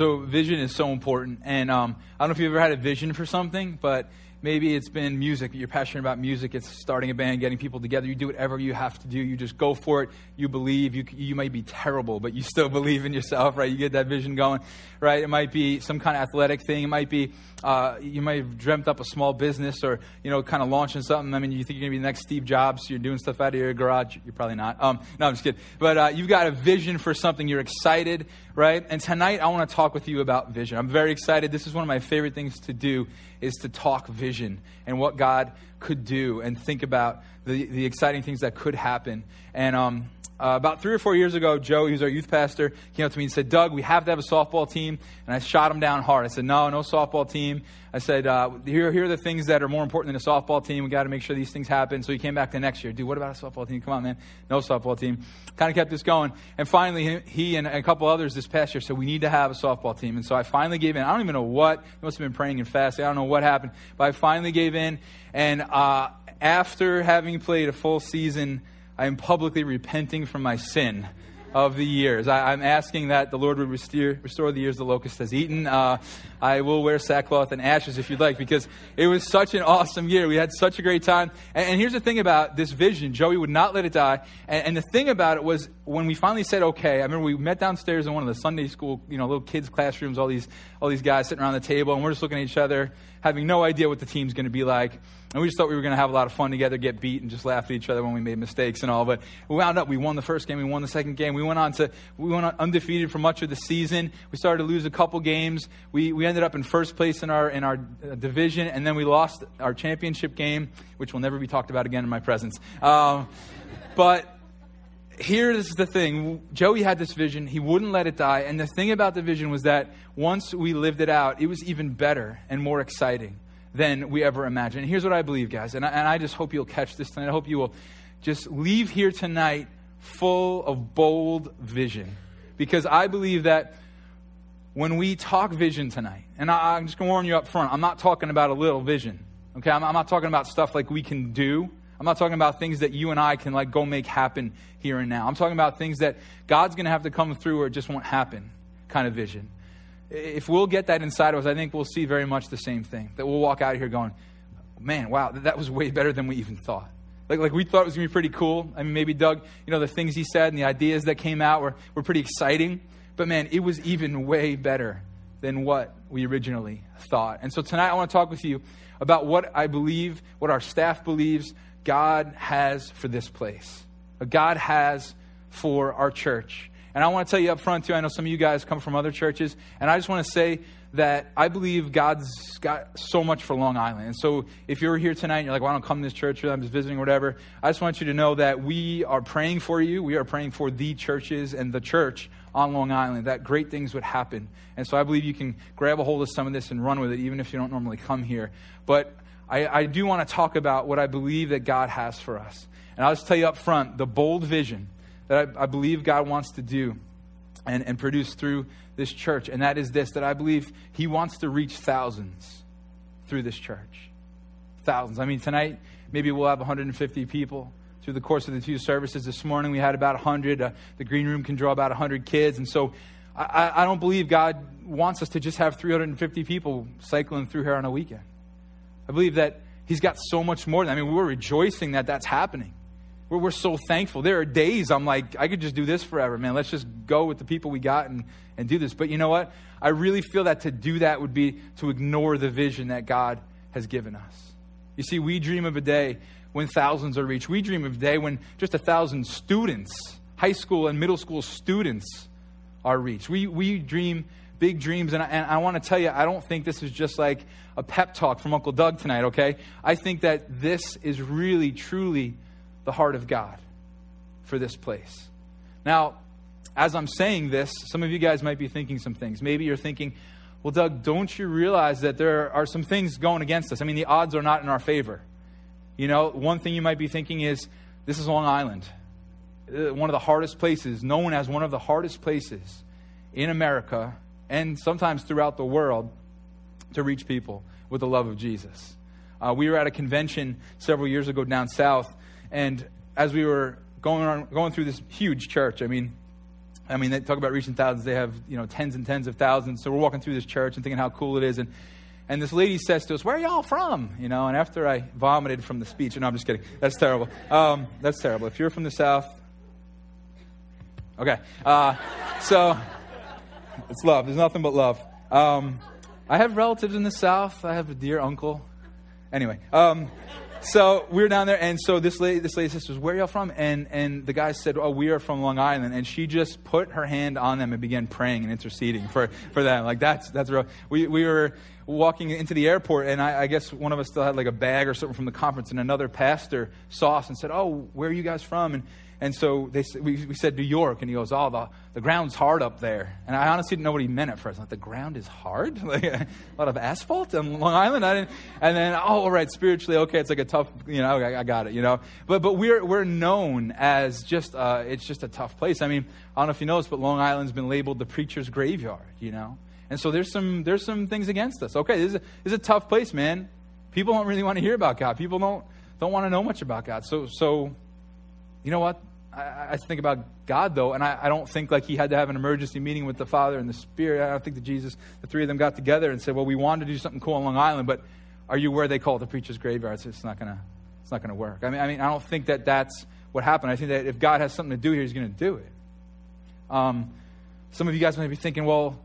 So vision is so important, and um, I don't know if you've ever had a vision for something, but maybe it's been music. You're passionate about music. It's starting a band, getting people together. You do whatever you have to do. You just go for it. You believe. You you might be terrible, but you still believe in yourself, right? You get that vision going, right? It might be some kind of athletic thing. It might be uh, you might have dreamt up a small business or you know kind of launching something. I mean, you think you're gonna be the next Steve Jobs. So you're doing stuff out of your garage. You're probably not. Um, no, I'm just kidding. But uh, you've got a vision for something. You're excited, right? And tonight I want to talk with you about vision. I'm very excited. This is one of my favorite things to do is to talk vision and what God could do and think about the, the exciting things that could happen. And um, uh, about three or four years ago, Joe, who's our youth pastor, came up to me and said, Doug, we have to have a softball team. And I shot him down hard. I said, no, no softball team. I said, uh, here, here are the things that are more important than a softball team. We got to make sure these things happen. So he came back the next year. Dude, what about a softball team? Come on, man. No softball team. Kind of kept this going. And finally, he and a couple others this past year said, we need to have a softball team. And so I finally gave in. I don't even know what. I must have been praying and fasting. I don't know what happened. But I finally gave in. And uh, after having played a full season, I am publicly repenting from my sin of the years. I, am asking that the Lord would restore, restore the years the locust has eaten. Uh, I will wear sackcloth and ashes if you'd like, because it was such an awesome year. We had such a great time. And, and here's the thing about this vision Joey would not let it die. And, and, the thing about it was when we finally said, okay, I remember we met downstairs in one of the Sunday school, you know, little kids' classrooms, all these, all these guys sitting around the table, and we're just looking at each other, having no idea what the team's going to be like. And we just thought we were going to have a lot of fun together, get beat, and just laugh at each other when we made mistakes and all. But we wound up, we won the first game, we won the second game. We went on to, we went undefeated for much of the season. We started to lose a couple games. We, we ended up in first place in our, in our uh, division, and then we lost our championship game, which will never be talked about again in my presence. Um, but here's the thing Joey had this vision, he wouldn't let it die. And the thing about the vision was that once we lived it out, it was even better and more exciting than we ever imagined. And here's what I believe, guys, and I, and I just hope you'll catch this tonight. I hope you will just leave here tonight full of bold vision. Because I believe that when we talk vision tonight, and I, am just going to warn you up front, I'm not talking about a little vision. Okay, I'm, I'm not talking about stuff like we can do. I'm not talking about things that you and I can like go make happen here and now. I'm talking about things that God's going to have to come through or it just won't happen kind of vision if we'll get that inside of us, I think we'll see very much the same thing. That we'll walk out of here going, man, wow, that was way better than we even thought. Like, like we thought it was going to be pretty cool. I mean, maybe Doug, you know, the things he said and the ideas that came out were, were pretty exciting. But man, it was even way better than what we originally thought. And so tonight I want to talk with you about what I believe, what our staff believes God has for this place. God has for our church. And I want to tell you up front, too, I know some of you guys come from other churches, and I just want to say that I believe God's got so much for Long Island. And so if you're here tonight and you're like, well, I don't come to this church, or I'm just visiting or whatever, I just want you to know that we are praying for you. We are praying for the churches and the church on Long Island, that great things would happen. And so I believe you can grab a hold of some of this and run with it, even if you don't normally come here. But I, I do want to talk about what I believe that God has for us. And I'll just tell you up front the bold vision that I, I believe God wants to do and, and produce through this church. And that is this that I believe He wants to reach thousands through this church. Thousands. I mean, tonight, maybe we'll have 150 people. Through the course of the two services this morning, we had about 100. Uh, the green room can draw about 100 kids. And so I, I don't believe God wants us to just have 350 people cycling through here on a weekend. I believe that He's got so much more. I mean, we're rejoicing that that's happening. We're, we're so thankful. There are days I'm like, I could just do this forever, man. Let's just go with the people we got and, and do this. But you know what? I really feel that to do that would be to ignore the vision that God has given us. You see, we dream of a day when thousands are reached. We dream of a day when just a thousand students, high school and middle school students, are reached. We, we dream big dreams. And I, and I, want to tell you, I don't think this is just like a pep talk from Uncle Doug tonight, okay? I think that this is really, truly the heart of God for this place. Now, as I'm saying this, some of you guys might be thinking some things. Maybe you're thinking, well, Doug, don't you realize that there are some things going against us? I mean, the odds are not in our favor. You know, one thing you might be thinking is this is Long Island, uh, one of the hardest places, known as one of the hardest places in America and sometimes throughout the world to reach people with the love of Jesus. Uh, we were at a convention several years ago down south, and as we were going, going through this huge church, I mean, I mean, they talk about reaching thousands. They have, you know, tens and tens of thousands. So we're walking through this church and thinking how cool it is. And, and this lady says to us, where are y'all from? You know, and after I vomited from the speech, and no, I'm just kidding. That's terrible. Um, that's terrible. If you're from the South, okay. Uh, so it's love. There's nothing but love. Um, I have relatives in the South. I have a dear uncle. Anyway, um, so we were down there, and so this lady, this lady says, "Where y'all from?" And and the guy said, "Oh, we are from Long Island." And she just put her hand on them and began praying and interceding for for them. Like that's that's real. We we were walking into the airport, and I, I guess one of us still had like a bag or something from the conference, and another pastor saw us and said, "Oh, where are you guys from?" And and so they, we, we said New York, and he goes, "Oh, the, the ground's hard up there." And I honestly didn't know what he meant at first. I'm like, the ground is hard, like a lot of asphalt on Long Island. I didn't. And then, oh, all right, spiritually, okay, it's like a tough, you know, I, I got it, you know. But but we're we're known as just uh, it's just a tough place. I mean, I don't know if you this, but Long Island's been labeled the preacher's graveyard, you know. And so there's some there's some things against us. Okay, this is a, this is a tough place, man. People don't really want to hear about God. People don't don't want to know much about God. So so, you know what? I, I think about God, though, and I, I, don't think like he had to have an emergency meeting with the Father and the Spirit. I don't think that Jesus, the three of them got together and said, well, we wanted to do something cool on Long Island, but are you where they call the preacher's graveyard? It's not going to it's not going to work. I mean, I mean, I don't think that that's what happened. I think that if God has something to do here, he's going to do it. Um, some of you guys might be thinking, well,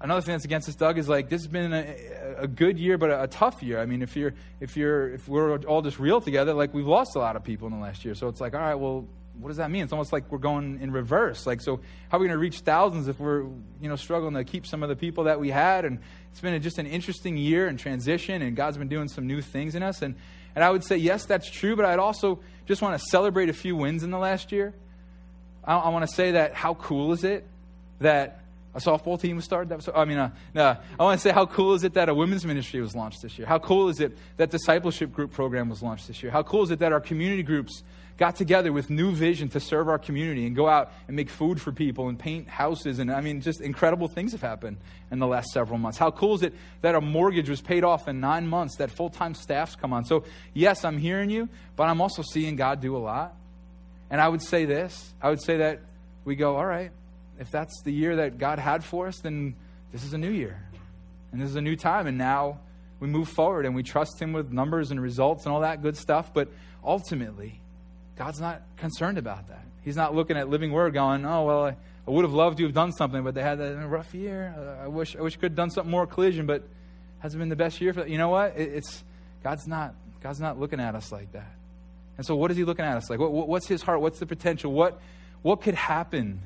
another thing that's against us, Doug, is like this has been a, a good year, but a, a, tough year. I mean, if you're if you're if we're all just real together, like we've lost a lot of people in the last year. So it's like, all right, well, what does that mean? It's almost like we're going in reverse. Like, so how are we going to reach thousands if we're, you know, struggling to keep some of the people that we had? And it's been a, just an interesting year and transition, and God's been doing some new things in us. And, and I would say, yes, that's true, but I'd also just want to celebrate a few wins in the last year. I, I want to say that how cool is it that a softball team was started? That was, I mean, uh, no, I want to say how cool is it that a women's ministry was launched this year? How cool is it that discipleship group program was launched this year? How cool is it that our community groups got together with new vision to serve our community and go out and make food for people and paint houses. And I mean, just incredible things have happened in the last several months. How cool is it that a mortgage was paid off in nine months, that full time staff's come on? So, yes, I'm hearing you, but I'm also seeing God do a lot. And I would say this I would say that we go, all right, if that's the year that God had for us, then this is a new year. And this is a new time. And now we move forward and we trust Him with numbers and results and all that good stuff. But ultimately, God's not concerned about that. He's not looking at Living Word going, oh, well, I, I would have loved to have done something, but they had a rough year. I wish I wish could have done something more collision, but hasn't been the best year for that. You know what? It, it's God's not God's not looking at us like that. And so, what is He looking at us like? What, what's His heart? What's the potential? What what could happen?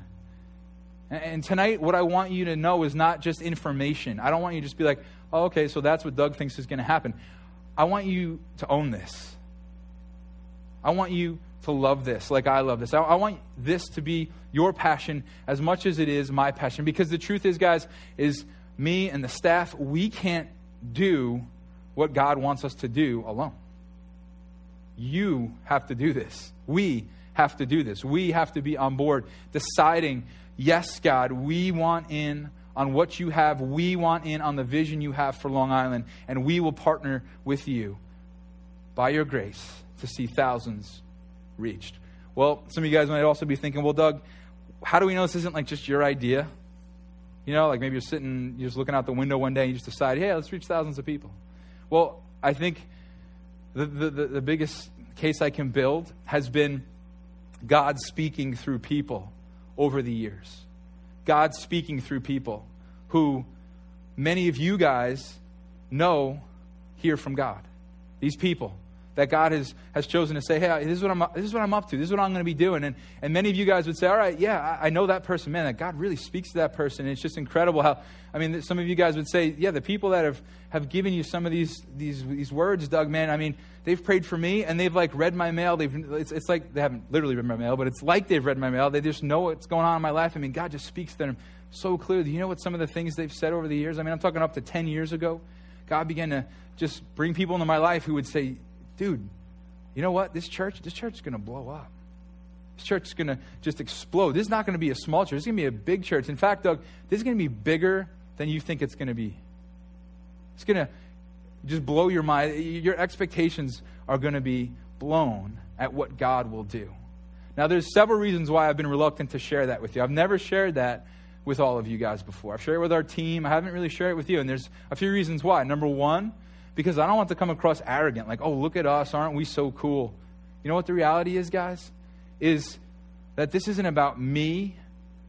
And, and tonight, what I want you to know is not just information. I don't want you to just be like, oh, okay, so that's what Doug thinks is going to happen. I want you to own this. I want you to love this like I love this. I, I, want this to be your passion as much as it is my passion. Because the truth is, guys, is me and the staff, we can't do what God wants us to do alone. You have to do this. We have to do this. We have to be on board deciding, yes, God, we want in on what you have. We want in on the vision you have for Long Island, and we will partner with you by your grace to see thousands reached. Well, some of you guys might also be thinking, well, Doug, how do we know this isn't like just your idea? You know, like maybe you're sitting, you're just looking out the window one day and you just decide, hey, let's reach thousands of people. Well, I think the, the, the, biggest case I can build has been God speaking through people over the years. God speaking through people who many of you guys know hear from God. These people that God has, has chosen to say, hey, this is, what I'm, this is what I'm up to. This is what I'm going to be doing. And, and many of you guys would say, all right, yeah, I, I know that person. Man, that God really speaks to that person. And it's just incredible how, I mean, some of you guys would say, yeah, the people that have, have given you some of these, these, these words, Doug, man, I mean, they've prayed for me and they've like read my mail. They've, it's, it's like, they haven't literally read my mail, but it's like they've read my mail. They just know what's going on in my life. I mean, God just speaks to them so clearly. You know what some of the things they've said over the years? I mean, I'm talking up to 10 years ago. God began to just bring people into my life who would say, dude, you know what? This church, this church is going to blow up. This church is going to just explode. This is not going to be a small church. This is going to be a big church. In fact, Doug, this is going to be bigger than you think it's going to be. It's going to just blow your mind. Your expectations are going to be blown at what God will do. Now, there's several reasons why I've been reluctant to share that with you. I've never shared that with all of you guys before. I've shared it with our team. I haven't really shared it with you. And there's a few reasons why. Number one, because I don't want to come across arrogant, like, oh, look at us. Aren't we so cool? You know what the reality is, guys? Is that this isn't about me.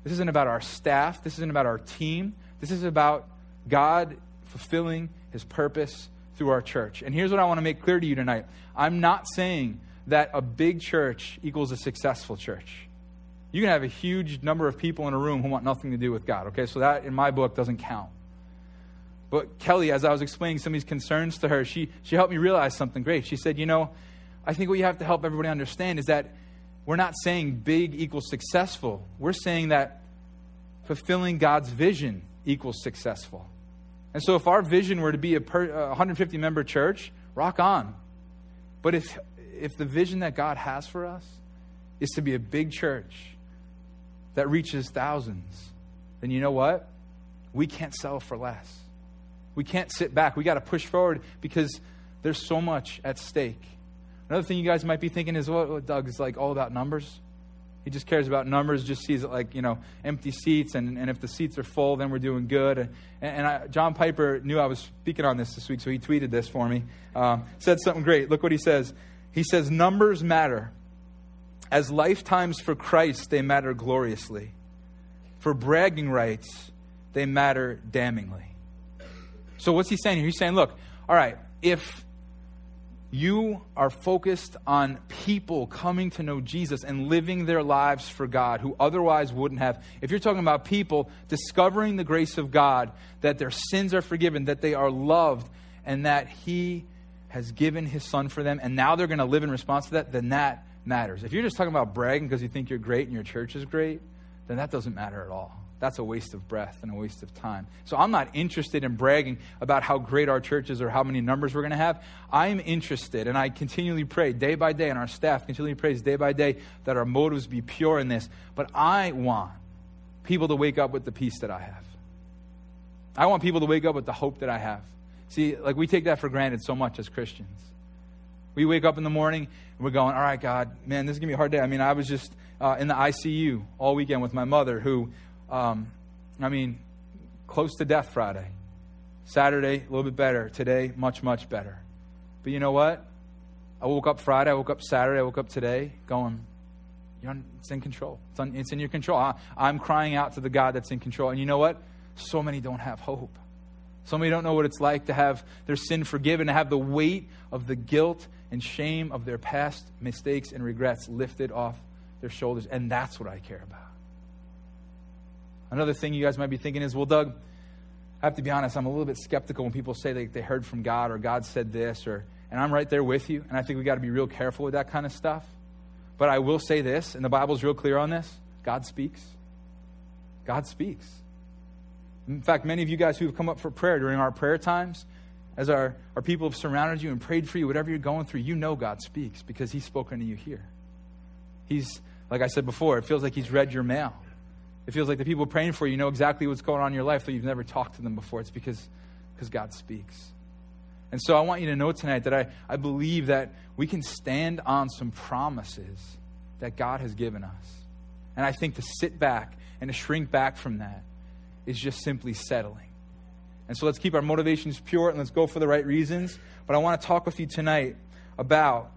This isn't about our staff. This isn't about our team. This is about God fulfilling his purpose through our church. And here's what I want to make clear to you tonight I'm not saying that a big church equals a successful church. You can have a huge number of people in a room who want nothing to do with God, okay? So that, in my book, doesn't count. But Kelly, as I was explaining some of these concerns to her, she, she helped me realize something great. She said, You know, I think what you have to help everybody understand is that we're not saying big equals successful. We're saying that fulfilling God's vision equals successful. And so, if our vision were to be a, 150 member church, rock on. But if, if the vision that God has for us is to be a big church that reaches thousands, then you know what? We can't sell for less. We can't sit back. We got to push forward because there's so much at stake. Another thing you guys might be thinking is, well, Doug is like all about numbers. He just cares about numbers, just sees it like, you know, empty seats, and, and if the seats are full, then we're doing good. And, and I, John Piper knew I was speaking on this this week, so he tweeted this for me. Um, said something great. Look what he says. He says, Numbers matter. As lifetimes for Christ, they matter gloriously. For bragging rights, they matter damningly. So, what's he saying here? He's saying, look, all right, if you are focused on people coming to know Jesus and living their lives for God who otherwise wouldn't have. If you're talking about people discovering the grace of God, that their sins are forgiven, that they are loved, and that He has given His Son for them, and now they're going to live in response to that, then that matters. If you're just talking about bragging because you think you're great and your church is great, then that doesn't matter at all that's a waste of breath and a waste of time. So I'm not interested in bragging about how great our church is or how many numbers we're going to have. I'm interested, and I continually pray day by day, and our staff continually prays day by day that our motives be pure in this. But I want people to wake up with the peace that I have. I want people to wake up with the hope that I have. See, like we take that for granted so much as Christians. We wake up in the morning and we're going, all right, God, man, this is going to be a hard day. I mean, I was just uh, in the ICU all weekend with my mother who um, I mean, close to death Friday. Saturday, a little bit better. Today, much, much better. But you know what? I woke up Friday, I woke up Saturday, I woke up today going, it's in control. It's, un, it's in your control. I, I'm crying out to the God that's in control. And you know what? So many don't have hope. So many don't know what it's like to have their sin forgiven, to have the weight of the guilt and shame of their past mistakes and regrets lifted off their shoulders. And that's what I care about. Another thing you guys might be thinking is, well, Doug, I have to be honest, I'm a little bit skeptical when people say they, they heard from God or God said this, or, and I'm right there with you, and I think we got to be real careful with that kind of stuff. But I will say this, and the Bible's real clear on this God speaks. God speaks. In fact, many of you guys who have come up for prayer during our prayer times, as our, our people have surrounded you and prayed for you, whatever you're going through, you know God speaks because He's spoken to you here. He's, like I said before, it feels like He's read your mail. It feels like the people praying for you know exactly what's going on in your life, though you've never talked to them before. It's because, because God speaks. And so I want you to know tonight that I, I believe that we can stand on some promises that God has given us. And I think to sit back and to shrink back from that is just simply settling. And so let's keep our motivations pure and let's go for the right reasons. But I want to talk with you tonight about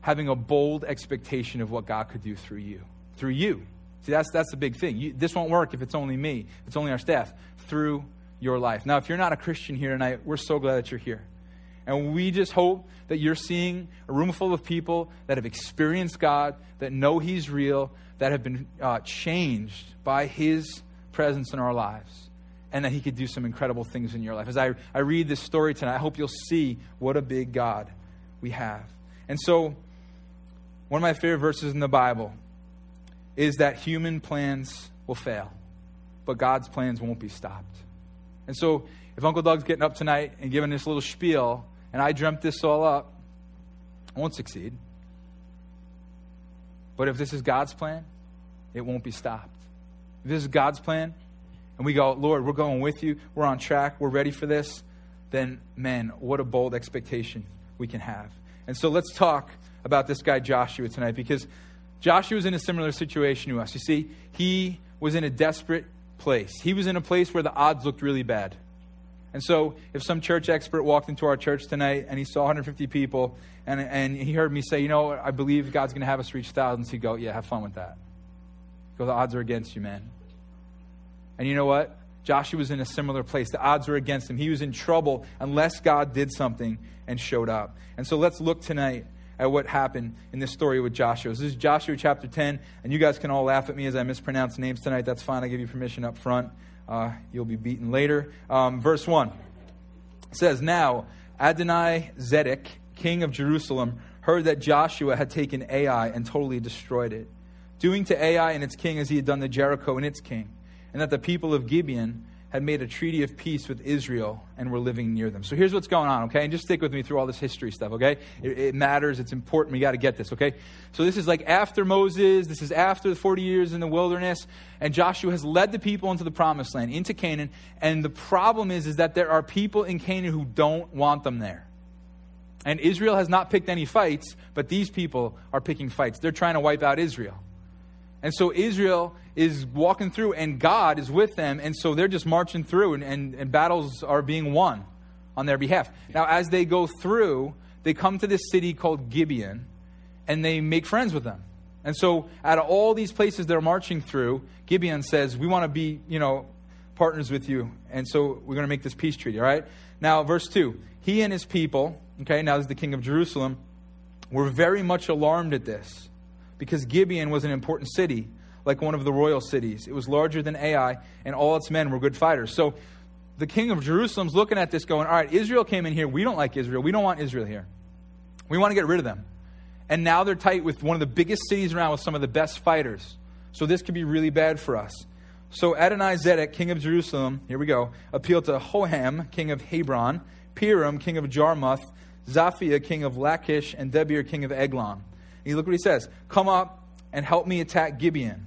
having a bold expectation of what God could do through you. Through you. See, that's, that's the big thing. You, this won't work if it's only me, it's only our staff, through your life. Now, if you're not a Christian here tonight, we're so glad that you're here. And we just hope that you're seeing a room full of people that have experienced God, that know He's real, that have been uh, changed by His presence in our lives, and that He could do some incredible things in your life. As I, I read this story tonight, I hope you'll see what a big God we have. And so, one of my favorite verses in the Bible is that human plans will fail, but God's plans won't be stopped. And so, if Uncle Doug's getting up tonight and giving this little spiel, and I dreamt this all up, I won't succeed. But if this is God's plan, it won't be stopped. If this is God's plan, and we go, Lord, we're going with you, we're on track, we're ready for this, then, man, what a bold expectation we can have. And so let's talk about this guy Joshua tonight because Joshua was in a similar situation to us. You see, he was in a desperate place. He was in a place where the odds looked really bad. And so, if some church expert walked into our church tonight and he saw 150 people and, and he heard me say, You know, I believe God's going to have us reach thousands, he'd go, Yeah, have fun with that. Go, the odds are against you, man. And you know what? Joshua was in a similar place. The odds were against him. He was in trouble unless God did something and showed up. And so let's look tonight at what happened in this story with Joshua. This is Joshua chapter 10, and you guys can all laugh at me as I mispronounce names tonight. That's fine. I give you permission up front. Uh, you'll be beaten later. Um, verse 1 says, Now Adonai Zedek, king of Jerusalem, heard that Joshua had taken Ai and totally destroyed it, doing to Ai and its king as he had done to Jericho and its king and that the people of Gibeon had made a treaty of peace with Israel and were living near them. So here's what's going on, okay? And just stick with me through all this history stuff, okay? It, it matters, it's important, we got to get this, okay? So this is like after Moses, this is after the 40 years in the wilderness, and Joshua has led the people into the promised land, into Canaan, and the problem is, is that there are people in Canaan who don't want them there. And Israel has not picked any fights, but these people are picking fights. They're trying to wipe out Israel. And so Israel is walking through, and God is with them, and so they're just marching through, and, and, and battles are being won on their behalf. Now, as they go through, they come to this city called Gibeon, and they make friends with them. And so, out of all these places they're marching through, Gibeon says, We want to be, you know, partners with you. And so, we're going to make this peace treaty, all right? Now, verse 2 He and his people, okay, now this is the king of Jerusalem, were very much alarmed at this because Gibeon was an important city, like one of the royal cities. It was larger than Ai, and all its men were good fighters. So the king of Jerusalem's looking at this, going, All right, Israel came in here. We don't like Israel. We don't want Israel here. We want to get rid of them. And now they're tight with one of the biggest cities around with some of the best fighters. So this could be really bad for us. So Adonai Zedek, king of Jerusalem, here we go, appealed to Hoham, king of Hebron, Piram, king of Jarmuth, Zaphiah, king of Lachish, and Debir, king of Eglon. And look what he says Come up and help me attack Gibeon,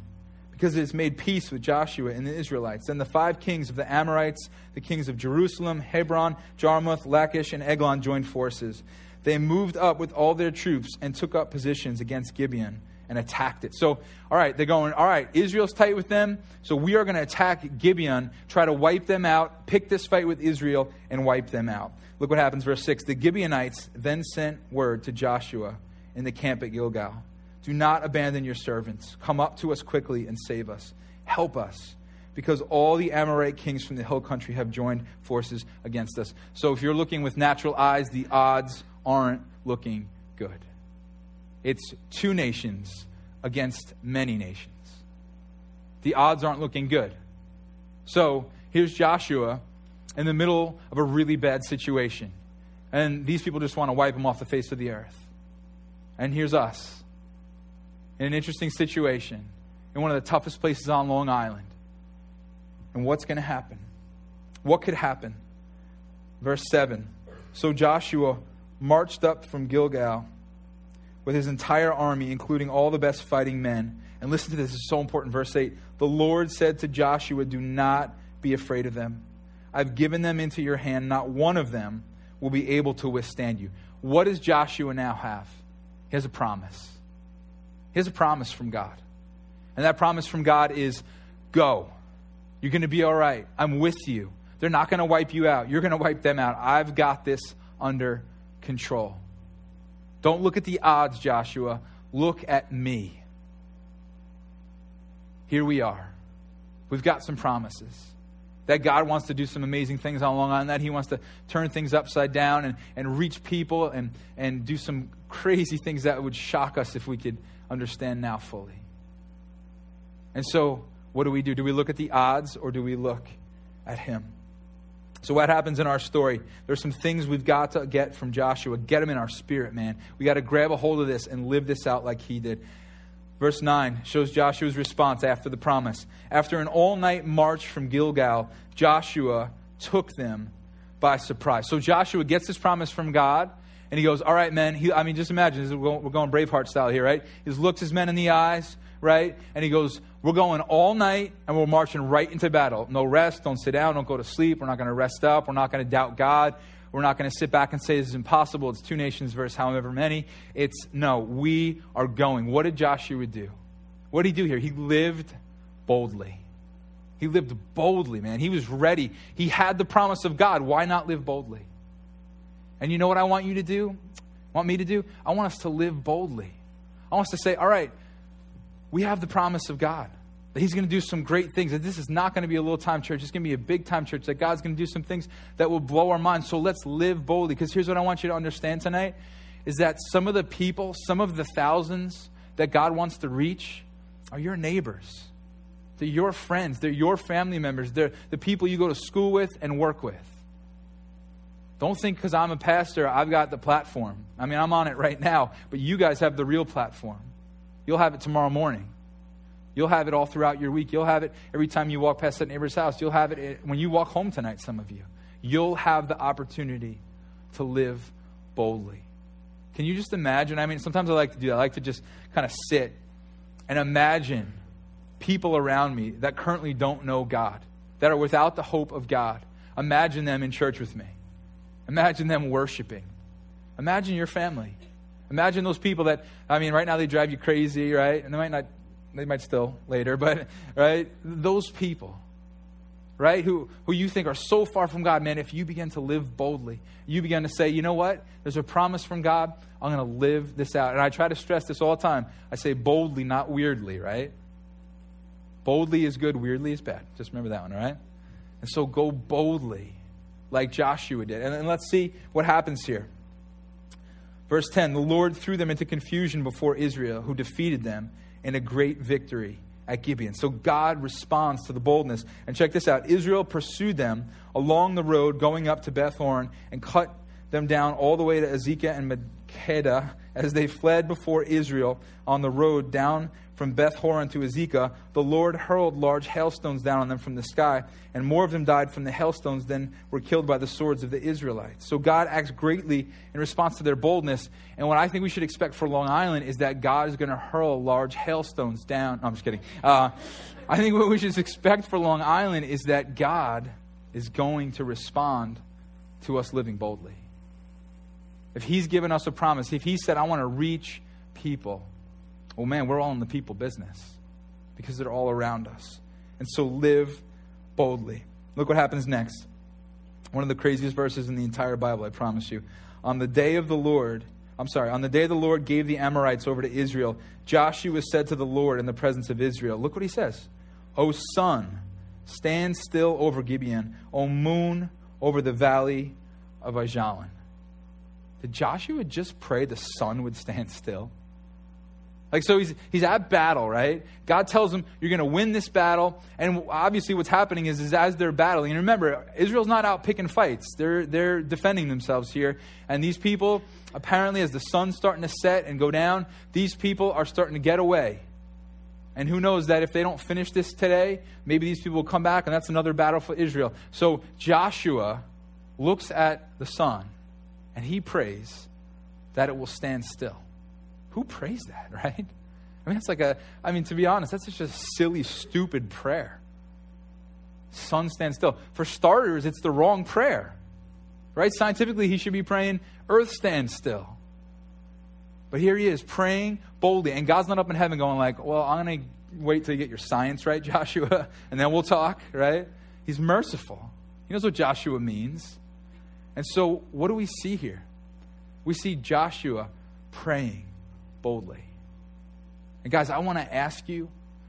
because it has made peace with Joshua and the Israelites. Then the five kings of the Amorites, the kings of Jerusalem, Hebron, Jarmuth, Lachish, and Eglon joined forces. They moved up with all their troops and took up positions against Gibeon and attacked it. So, all right, they're going, all right, Israel's tight with them, so we are going to attack Gibeon, try to wipe them out, pick this fight with Israel, and wipe them out. Look what happens, verse 6. The Gibeonites then sent word to Joshua in the camp at Gilgal. Do not abandon your servants. Come up to us quickly and save us. Help us, because all the Amorite kings from the hill country have joined forces against us. So if you're looking with natural eyes, the odds aren't looking good. It's two nations against many nations. The odds aren't looking good. So here's Joshua in the middle of a really bad situation. And these people just want to wipe him off the face of the earth. And here's us in an interesting situation in one of the toughest places on Long Island. And what's going to happen? What could happen? Verse 7 So Joshua marched up from Gilgal with his entire army, including all the best fighting men. And listen to this, is so important. Verse 8 The Lord said to Joshua, Do not be afraid of them. I've given them into your hand. Not one of them will be able to withstand you. What does Joshua now have? He has a promise. He has a promise from God. And that promise from God is go. You're going to be all right. I'm with you. They're not going to wipe you out. You're going to wipe them out. I've got this under control. Don't look at the odds, Joshua. Look at me. Here we are. We've got some promises that God wants to do some amazing things on Long Island, that He wants to turn things upside down and, and reach people and, and do some crazy things that would shock us if we could understand now fully. And so, what do we do? Do we look at the odds or do we look at Him? So, what happens in our story? There's some things we've got to get from Joshua. Get them in our spirit, man. We got to grab a hold of this and live this out like he did. Verse 9 shows Joshua's response after the promise. After an all night march from Gilgal, Joshua took them by surprise. So Joshua gets this promise from God, and he goes, All right, men. He, I mean, just imagine, we're going Braveheart style here, right? He looks his men in the eyes, right? And he goes, We're going all night, and we're marching right into battle. No rest, don't sit down, don't go to sleep. We're not going to rest up. We're not going to doubt God. We're not going to sit back and say this is impossible. It's two nations versus however many. It's no, we are going. What did Joshua do? What did he do here? He lived boldly. He lived boldly, man. He was ready. He had the promise of God. Why not live boldly? And you know what I want you to do? Want me to do? I want us to live boldly. I want us to say, all right, we have the promise of God that He's going to do some great things. That this is not going to be a little time church. It's going to be a big time church. That God's going to do some things that will blow our minds. So let's live boldly. Because here's what I want you to understand tonight is that some of the people, some of the thousands that God wants to reach are your neighbors. They're your friends. They're your family members. They're the people you go to school with and work with. Don't think because I'm a pastor, I've got the platform. I mean, I'm on it right now, but you guys have the real platform. You'll have it tomorrow morning. You'll have it all throughout your week. You'll have it every time you walk past that neighbor's house. You'll have it eh, when you walk home tonight, some of you. You'll have the opportunity to live boldly. Can you just imagine? I mean, sometimes I like to do that. I like to just kind of sit and imagine people around me that currently don't know God, that are without the hope of God. Imagine them in church with me. Imagine them worshiping. Imagine your family. Imagine those people that, I mean, right now they drive you crazy, right? And they might not, they might still later, but, right? Those people, right? Who, who you think are so far from God, man, if you begin to live boldly, you begin to say, you know what? There's a promise from God. I'm going to live this out. And I try to stress this all the time. I say boldly, not weirdly, right? Boldly is good, weirdly is bad. Just remember that one, all right? And so go boldly like Joshua did. And, and let's see what happens here. Verse 10 The Lord threw them into confusion before Israel, who defeated them in a great victory at Gibeon. So God responds to the boldness. And check this out Israel pursued them along the road going up to Beth Horon and cut them down all the way to Azekah and Makkedah as they fled before Israel on the road down from Beth Horon to Azekah, the Lord hurled large hailstones down on them from the sky, and more of them died from the hailstones than were killed by the swords of the Israelites. So God acts greatly in response to their boldness. And what I think we should expect for Long Island is that God is going to hurl large hailstones down. No, I'm just kidding. Uh, I think what we should expect for Long Island is that God is going to respond to us living boldly. If He's given us a promise, if He said, I want to reach people well, man, we're all in the people business because they're all around us. And so live boldly. Look what happens next. One of the craziest verses in the entire Bible, I promise you. On the day of the Lord, I'm sorry, on the day the Lord gave the Amorites over to Israel, Joshua said to the Lord in the presence of Israel, Look what he says. O sun, stand still over Gibeon. O moon, over the valley of Ajalon. Did Joshua just pray the sun would stand still? Like, so he's, he's at battle, right? God tells him, you're going to win this battle. And obviously, what's happening is, is as they're battling, and remember, Israel's not out picking fights. They're, they're defending themselves here. And these people, apparently, as the sun's starting to set and go down, these people are starting to get away. And who knows that if they don't finish this today, maybe these people will come back, and that's another battle for Israel. So Joshua looks at the sun, and he prays that it will stand still. Who prays that, right? I mean, it's like a, I mean, to be honest, that's just a silly, stupid prayer. Sun stand still. For starters, it's the wrong prayer, right? Scientifically, he should be praying, earth stand still. But here he is praying boldly, and God's not up in heaven going like, well, I'm going to wait till you get your science right, Joshua, and then we'll talk, right? He's merciful. He knows what Joshua means. And so, what do we see here? We see Joshua praying boldly. And guys, I want to ask you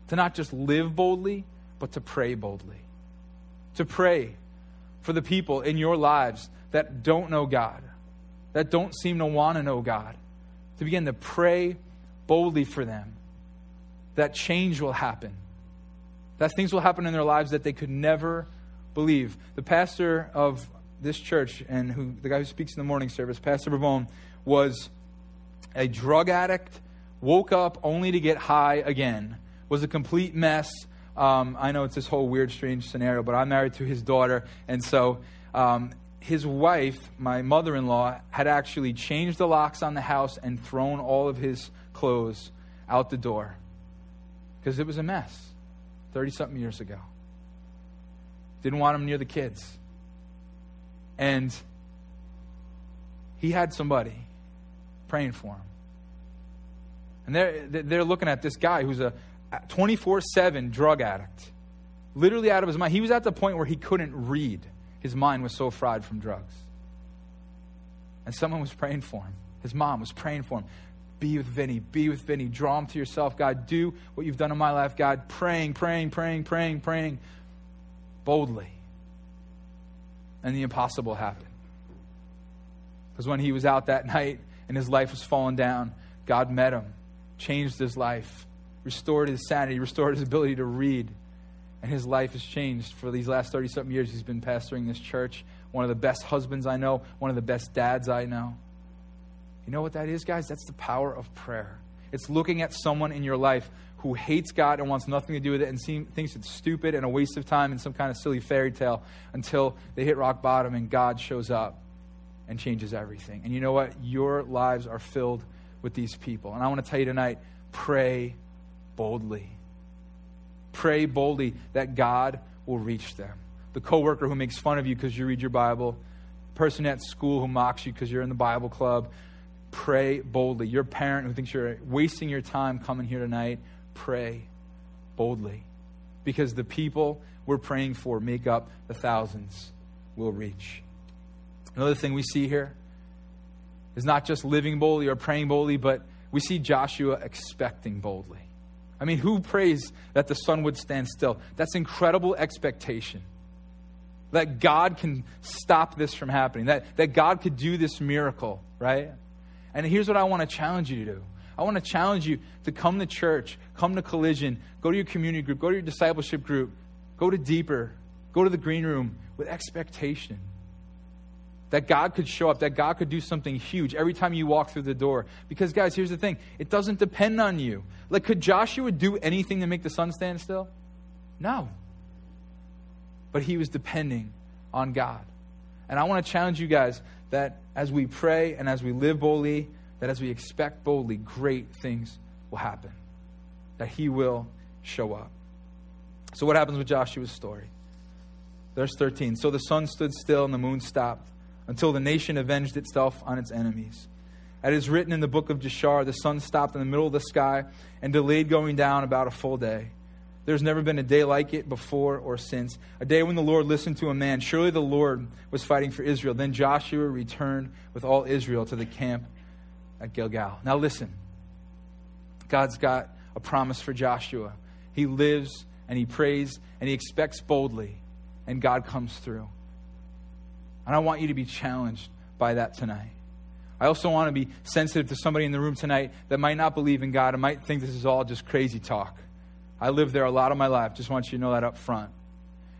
to not just live boldly, but to pray boldly. To pray for the people in your lives that don't know God, that don't seem to want to know God. To begin to pray boldly for them, that change will happen, that things will happen in their lives that they could never believe. The pastor of this church and who the guy who speaks in the morning service, Pastor Bravone, was a drug addict, woke up only to get high again, was a complete mess. Um, I know it's this whole weird, strange scenario, but I'm married to his daughter, and so um, his wife, my mother in law, had actually changed the locks on the house and thrown all of his clothes out the door because it was a mess 30 something years ago. Didn't want him near the kids. And he had somebody praying for him. And they're, they're looking at this guy who's a 24 7 drug addict, literally out of his mind. He was at the point where he couldn't read, his mind was so fried from drugs. And someone was praying for him. His mom was praying for him. Be with Vinny. Be with Vinny. Draw him to yourself. God, do what you've done in my life. God, praying, praying, praying, praying, praying boldly. And the impossible happened. Because when he was out that night and his life was falling down, God met him, changed his life, restored his sanity, restored his ability to read. And his life has changed for these last 30 something years. He's been pastoring this church, one of the best husbands I know, one of the best dads I know. You know what that is, guys? That's the power of prayer. It's looking at someone in your life who hates God and wants nothing to do with it and seem, thinks it's stupid and a waste of time and some kind of silly fairy tale until they hit rock bottom and God shows up and changes everything. And you know what? Your lives are filled with these people. And I want to tell you tonight pray boldly. Pray boldly that God will reach them. The coworker who makes fun of you because you read your Bible, the person at school who mocks you because you're in the Bible club, pray boldly. Your parent who thinks you're wasting your time coming here tonight, pray boldly. Because the people we're praying for make up the thousands we'll reach. Another thing we see here is not just living boldly or praying boldly, but we see Joshua expecting boldly. I mean, who prays that the sun would stand still? That's incredible expectation. That God can stop this from happening, that, that God could do this miracle, right? And here's what I want to challenge you to do I want to challenge you to come to church, come to Collision, go to your community group, go to your discipleship group, go to Deeper, go to the green room with expectation that God could show up, that God could do something huge every time you walk through the door. Because, guys, here's the thing it doesn't depend on you. Like, could Joshua do anything to make the sun stand still? No. But he was depending on God. And I want to challenge you guys that as we pray and as we live boldly, that as we expect boldly, great things will happen. That he will show up. So, what happens with Joshua's story? Verse 13. So the sun stood still and the moon stopped until the nation avenged itself on its enemies. As is written in the book of Jashar, the sun stopped in the middle of the sky and delayed going down about a full day. There's never been a day like it before or since. A day when the Lord listened to a man. Surely the Lord was fighting for Israel. Then Joshua returned with all Israel to the camp at Gilgal. Now listen. God's got a promise for Joshua. He lives and he prays and he expects boldly, and God comes through. And I want you to be challenged by that tonight. I also want to be sensitive to somebody in the room tonight that might not believe in God and might think this is all just crazy talk. I lived there a lot of my life. Just want you to know that up front.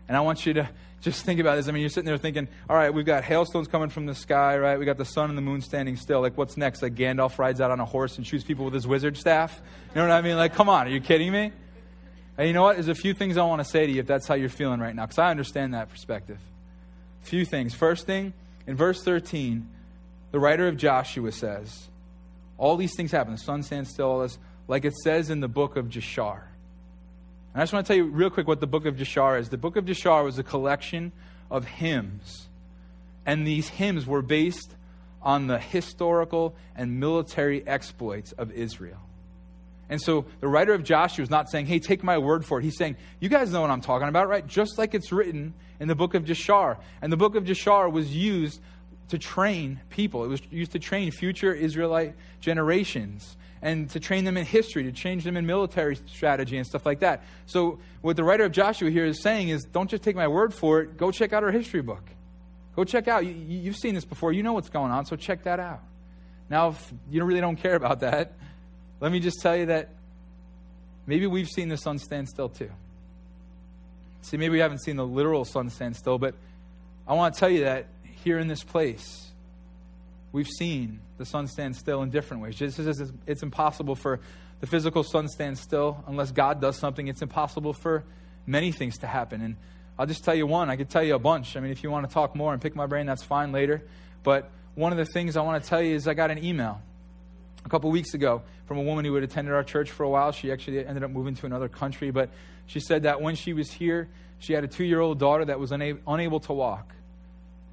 And I want you to just think about this. I mean, you're sitting there thinking, all right, we've got hailstones coming from the sky, right? We got the sun and the moon standing still. Like, what's next? Like, Gandalf rides out on a horse and shoots people with his wizard staff? You know what I mean? Like, come on, are you kidding me? And you know what? There's a few things I want to say to you if that's how you're feeling right now, because I understand that perspective A few things. First thing, in verse 13, the writer of Joshua says, all these things happen. The sun stands still, all this, like it says in the book of Jashar. And I just want to tell you real quick what the book of Jashar is. The book of Jashar was a collection of hymns. And these hymns were based on the historical and military exploits of Israel. And so the writer of Joshua is not saying, hey, take my word for it. He's saying, you guys know what I'm talking about, right? Just like it's written in the book of Jashar. And the book of Jashar was used to train people, it was used to train future Israelite generations and to train them in history, to change them in military strategy and stuff like that. So, what the writer of Joshua here is saying is don't just take my word for it, go check out our history book. Go check out. You, have seen this before, you know what's going on, so check that out. Now, if you really don't care about that, let me just tell you that maybe we've seen the sun stand still too. See, maybe we haven't seen the literal sun stand still, but I want to tell you that here in this place, we've seen the sun stand still in different ways. Just as it's impossible for the physical sun stand still unless God does something, it's impossible for many things to happen. And I'll just tell you one. I could tell you a bunch. I mean, if you want to talk more and pick my brain, that's fine later. But one of the things I want to tell you is I got an email a couple weeks ago from a woman who had attended our church for a while. She actually ended up moving to another country, but she said that when she was here, she had a two year old daughter that was unable to walk.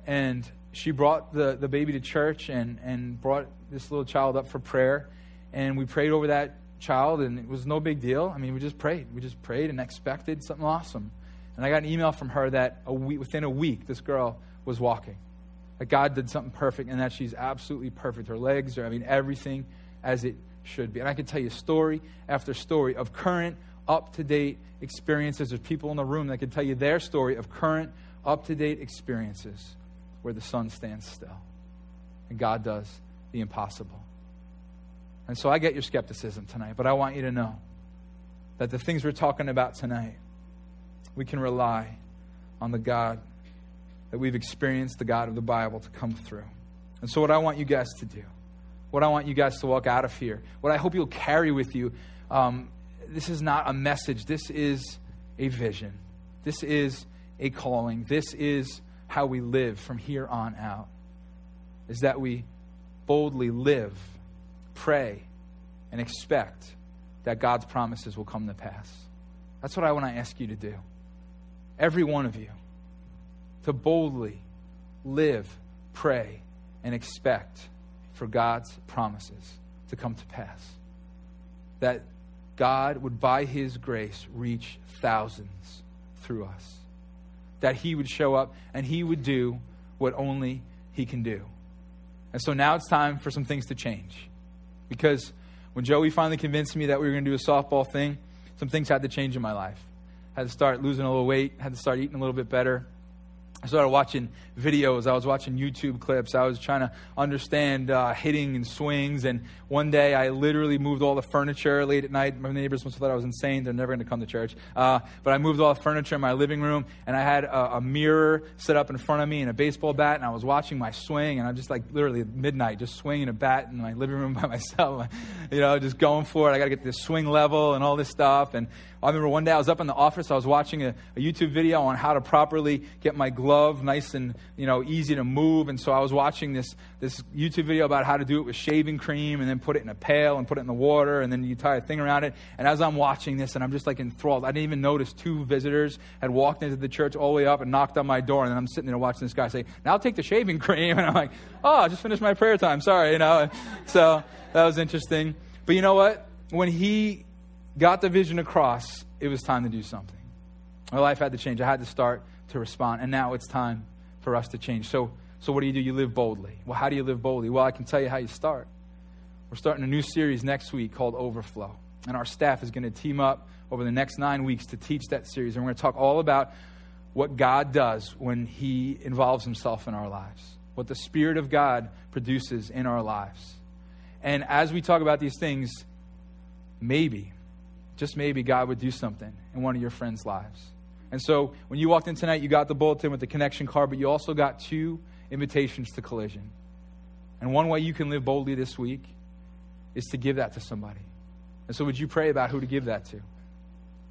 And she brought the, the baby to church and, and brought this little child up for prayer. And we prayed over that child, and it was no big deal. I mean, we just prayed. We just prayed and expected something awesome. And I got an email from her that a week, within a week, this girl was walking. That God did something perfect and that she's absolutely perfect. Her legs are, I mean, everything as it should be. And I can tell you story after story of current, up to date experiences. There's people in the room that can tell you their story of current, up to date experiences where the sun stands still and God does the impossible. And so I get your skepticism tonight, but I want you to know that the things we're talking about tonight, we can rely on the God that we've experienced, the God of the Bible, to come through. And so, what I want you guys to do, what I want you guys to walk out of here, what I hope you'll carry with you, um, this is not a message. This is a vision. This is a calling. This is how we live from here on out. Is that we boldly live, pray, and expect that God's promises will come to pass. That's what I want to ask you to do. Every one of you. To boldly live, pray, and expect for God's promises to come to pass. That God would, by His grace, reach thousands through us. That He would show up and He would do what only He can do. And so now it's time for some things to change. Because when Joey finally convinced me that we were going to do a softball thing, some things had to change in my life. I had to start losing a little weight, had to start eating a little bit better. I started watching videos. I was watching YouTube clips. I was trying to understand uh, hitting and swings. And one day I literally moved all the furniture late at night. My neighbors must have thought I was insane. They're never going to come to church. Uh, but I moved all the furniture in my living room. And I had a, a, mirror set up in front of me and a baseball bat. And I was watching my swing. And I'm just like literally at midnight, just swinging a bat in my living room by myself. you know, just going for it. I got to get this swing level and all this stuff. And I remember one day I was up in the office. I was watching a, a YouTube video on how to properly get my glove nice and you know easy to move. And so I was watching this this YouTube video about how to do it with shaving cream and then put it in a pail and put it in the water and then you tie a thing around it. And as I'm watching this and I'm just like enthralled, I didn't even notice two visitors had walked into the church all the way up and knocked on my door. And I'm sitting there watching this guy say, "Now take the shaving cream." And I'm like, "Oh, I just finished my prayer time. Sorry," you know. So that was interesting. But you know what? When he got the vision across, it was time to do something. My life had to change. I had to start to respond. And now it's time for us to change. So, so what do you do? You live boldly. Well, how do you live boldly? Well, I can tell you how you start. We're starting a new series next week called Overflow. And our staff is going to team up over the next nine weeks to teach that series. And we're going to talk all about what God does when He involves Himself in our lives, what the Spirit of God produces in our lives. And as we talk about these things, maybe just maybe God would do something in one of your friends' lives. And so when you walked in tonight, you got the bulletin with the connection card, but you also got two invitations to collision. And one way you can live boldly this week is to give that to somebody. And so would you pray about who to give that to?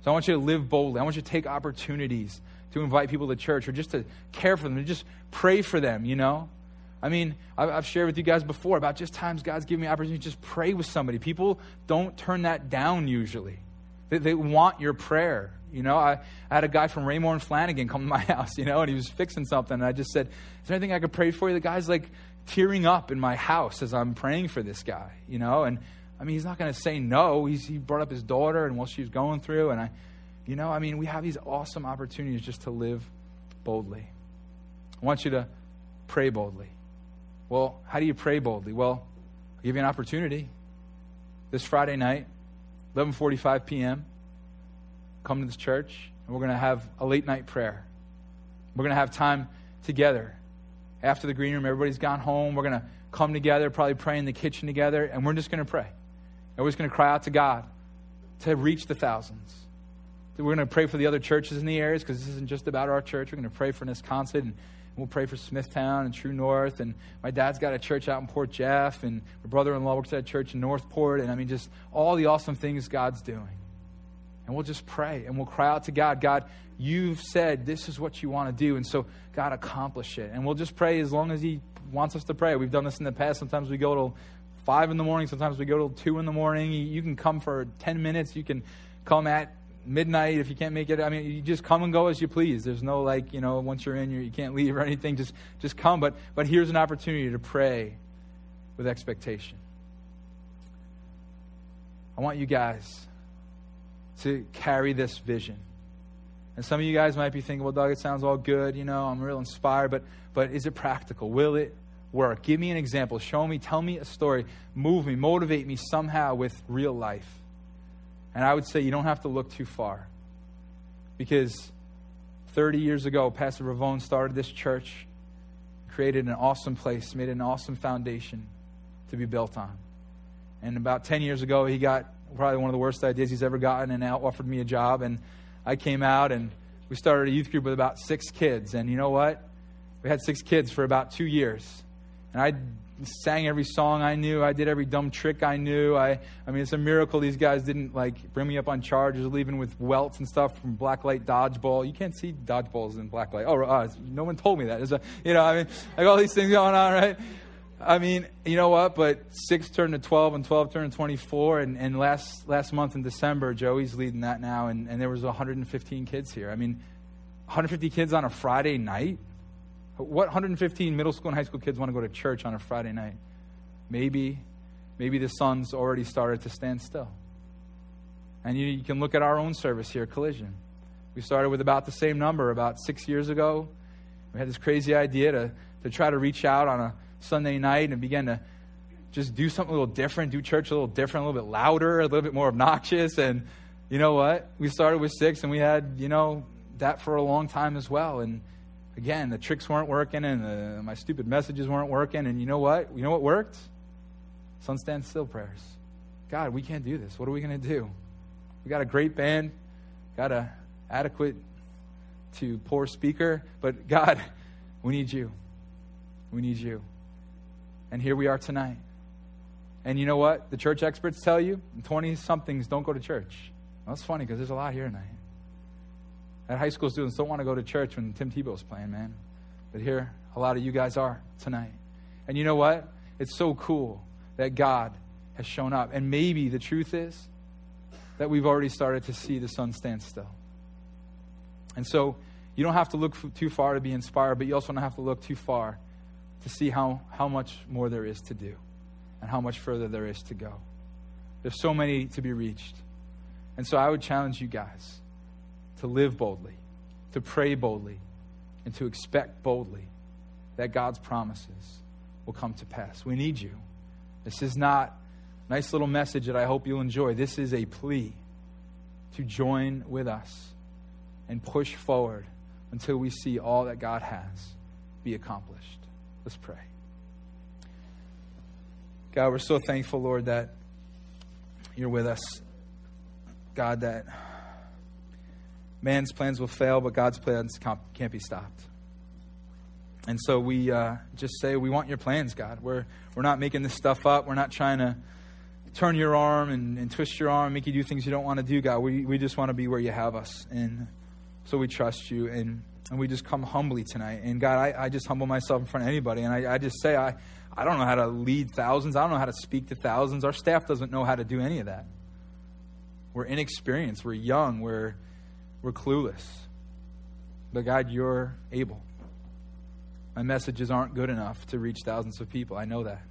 So I want you to live boldly. I want you to take opportunities to invite people to church or just to care for them, to just pray for them, you know? I mean, I've shared with you guys before about just times God's given me opportunity to just pray with somebody. People don't turn that down usually. They, they want your prayer. You know, I, I had a guy from Raymour and Flanigan come to my house, you know, and he was fixing something. And I just said, Is there anything I could pray for you? The guy's like tearing up in my house as I'm praying for this guy, you know, and I mean, he's not going to say no. He's, he brought up his daughter and what she was going through. And I, you know, I mean, we have these awesome opportunities just to live boldly. I want you to pray boldly. Well, how do you pray boldly? Well, I'll give you an opportunity. This Friday night, 11:45 p.m. Come to this church, and we're going to have a late night prayer. We're going to have time together after the green room. Everybody's gone home. We're going to come together, probably pray in the kitchen together, and we're just going to pray. And we're just going to cry out to God to reach the thousands. We're going to pray for the other churches in the areas because this isn't just about our church. We're going to pray for Wisconsin and We'll pray for Smithtown and True North. And my dad's got a church out in Port Jeff. And my brother in law works at a church in Northport. And I mean, just all the awesome things God's doing. And we'll just pray and we'll cry out to God God, you've said this is what you want to do. And so, God, accomplish it. And we'll just pray as long as He wants us to pray. We've done this in the past. Sometimes we go till 5 in the morning. Sometimes we go till 2 in the morning. You can come for 10 minutes. You can come at midnight if you can't make it. I mean, you just come and go as you please. There's no like, you know, once you're in, you can't leave or anything. Just, just come. But, but here's an opportunity to pray with expectation. I want you guys to carry this vision. And some of you guys might be thinking, well, Doug, it sounds all good. You know, I'm real inspired, but, but is it practical? Will it work? Give me an example. Show me, tell me a story. Move me, motivate me somehow with real life. And I would say you don't have to look too far. Because 30 years ago, Pastor Ravone started this church, created an awesome place, made an awesome foundation to be built on. And about 10 years ago, he got probably one of the worst ideas he's ever gotten and offered me a job. And I came out and we started a youth group with about six kids. And you know what? We had six kids for about two years. And I sang every song I knew. I did every dumb trick I knew. I, I mean, it's a miracle these guys didn't like bring me up on charges, leaving with welts and stuff from blacklight dodgeball. You can't see dodgeballs in blacklight. Oh, uh, no one told me that. A, you know, I mean, like all these things going on, right? I mean, you know what? But six turned to 12 and 12 turned to 24. And, and last, last month in December, Joey's leading that now. And, and there was 115 kids here. I mean, 150 kids on a Friday night? What 115 middle school and high school kids want to go to church on a Friday night? Maybe, maybe the sun's already started to stand still. And you, you can look at our own service here, Collision. We started with about the same number about six years ago. We had this crazy idea to, to try to reach out on a Sunday night and began to just do something a little different, do church a little different, a little bit louder, a little bit more obnoxious. And you know what? We started with six and we had, you know, that for a long time as well. And again, the tricks weren't working and the, my stupid messages weren't working. And you know what? You know what worked? Sun stand still prayers. God, we can't do this. What are we going to do? We got a great band, got a adequate to poor speaker, but God, we need you. We need you. And here we are tonight. And you know what? The church experts tell you 20 somethings don't go to church. Well, that's funny because there's a lot here tonight. At high school students don't want to go to church when Tim Tebow's playing, man. But here, a lot of you guys are tonight. And you know what? It's so cool that God has shown up. And maybe the truth is that we've already started to see the sun stand still. And so you don't have to look too far to be inspired, but you also don't have to look too far to see how, how much more there is to do and how much further there is to go. There's so many to be reached. And so I would challenge you guys to live boldly, to pray boldly, and to expect boldly that God's promises will come to pass. We need you. This is not a nice little message that I hope you'll enjoy. This is a plea to join with us and push forward until we see all that God has be accomplished. Let's pray. God, we're so thankful, Lord, that you're with us. God, that man's plans will fail, but God's plans can't be stopped. And so we uh, just say, We want your plans, God. We're, we're not making this stuff up. We're not trying to turn your arm and, and twist your arm, make you do things you don't want to do, God. We, we just want to be where you have us. And so we trust you. And and we just come humbly tonight. And God, I, I just humble myself in front of anybody. And I, I just say, I, I don't know how to lead thousands. I don't know how to speak to thousands. Our staff doesn't know how to do any of that. We're inexperienced. We're young. We're, we're clueless. But God, you're able. My messages aren't good enough to reach thousands of people. I know that.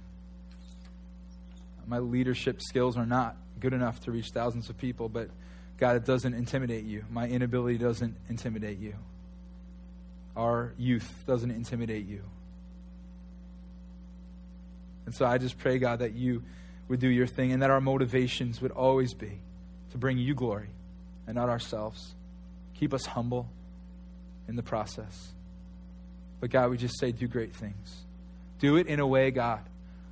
My leadership skills are not good enough to reach thousands of people. But God, it doesn't intimidate you. My inability doesn't intimidate you our youth doesn't intimidate you. And so I just pray, God, that you would do your thing and that our motivations would always be to bring you glory and not ourselves. Keep us humble in the process. But God, we just say, do great things. Do it in a way, God,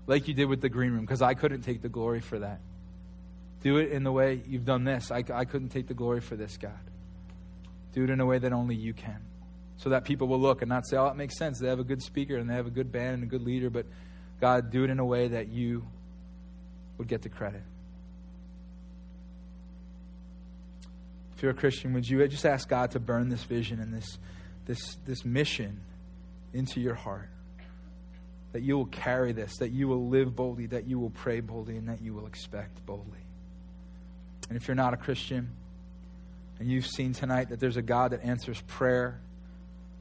like you did with the green room, because I couldn't take the glory for that. Do it in the way you've done this. I, I couldn't take the glory for this, God. Do it in a way that only you can so that people will look and not say, oh, it makes sense. They have a good speaker and they have a good band and a good leader, but God, do it in a way that you would get the credit. You're a Christian, would you just ask God to burn this vision and this, this, this mission into your heart? That you will carry this, that you will live boldly, that you will pray boldly, and that you will expect boldly. And if you're not a Christian, And you've seen tonight that there's a God that answers prayer.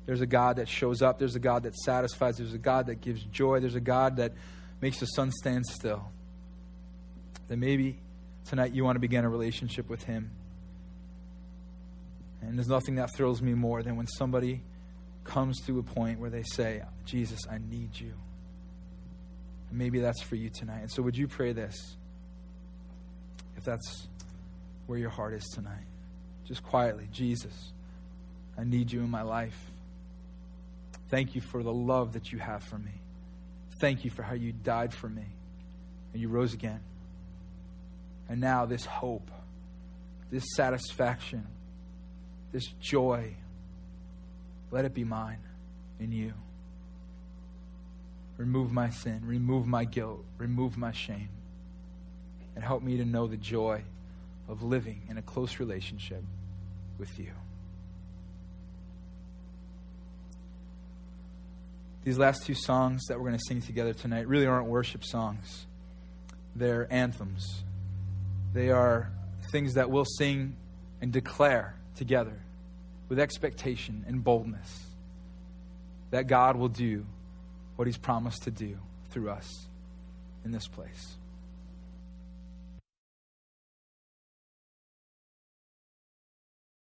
There's a God that shows up. There's a God that satisfies. There's a God that gives joy. There's a God that makes the sun stand still. Then maybe tonight you want to begin a relationship with Him. And there's nothing that thrills me more than when somebody comes to a point where they say, Jesus, I need you. And maybe that's for you tonight. And so, would you pray this? If that's where your heart is tonight, just quietly, Jesus, I need you in my life. Thank you for the love that you have for me. Thank you for how you died for me and you rose again. And now, this hope, this satisfaction, this joy, let it be mine in you. Remove my sin, remove my guilt, remove my shame, and help me to know the joy of living in a close relationship with you. These last two songs that we're going to sing together tonight really aren't worship songs. They're anthems. They are things that we'll sing and declare together with expectation and boldness that God will do what He's promised to do through us in this place.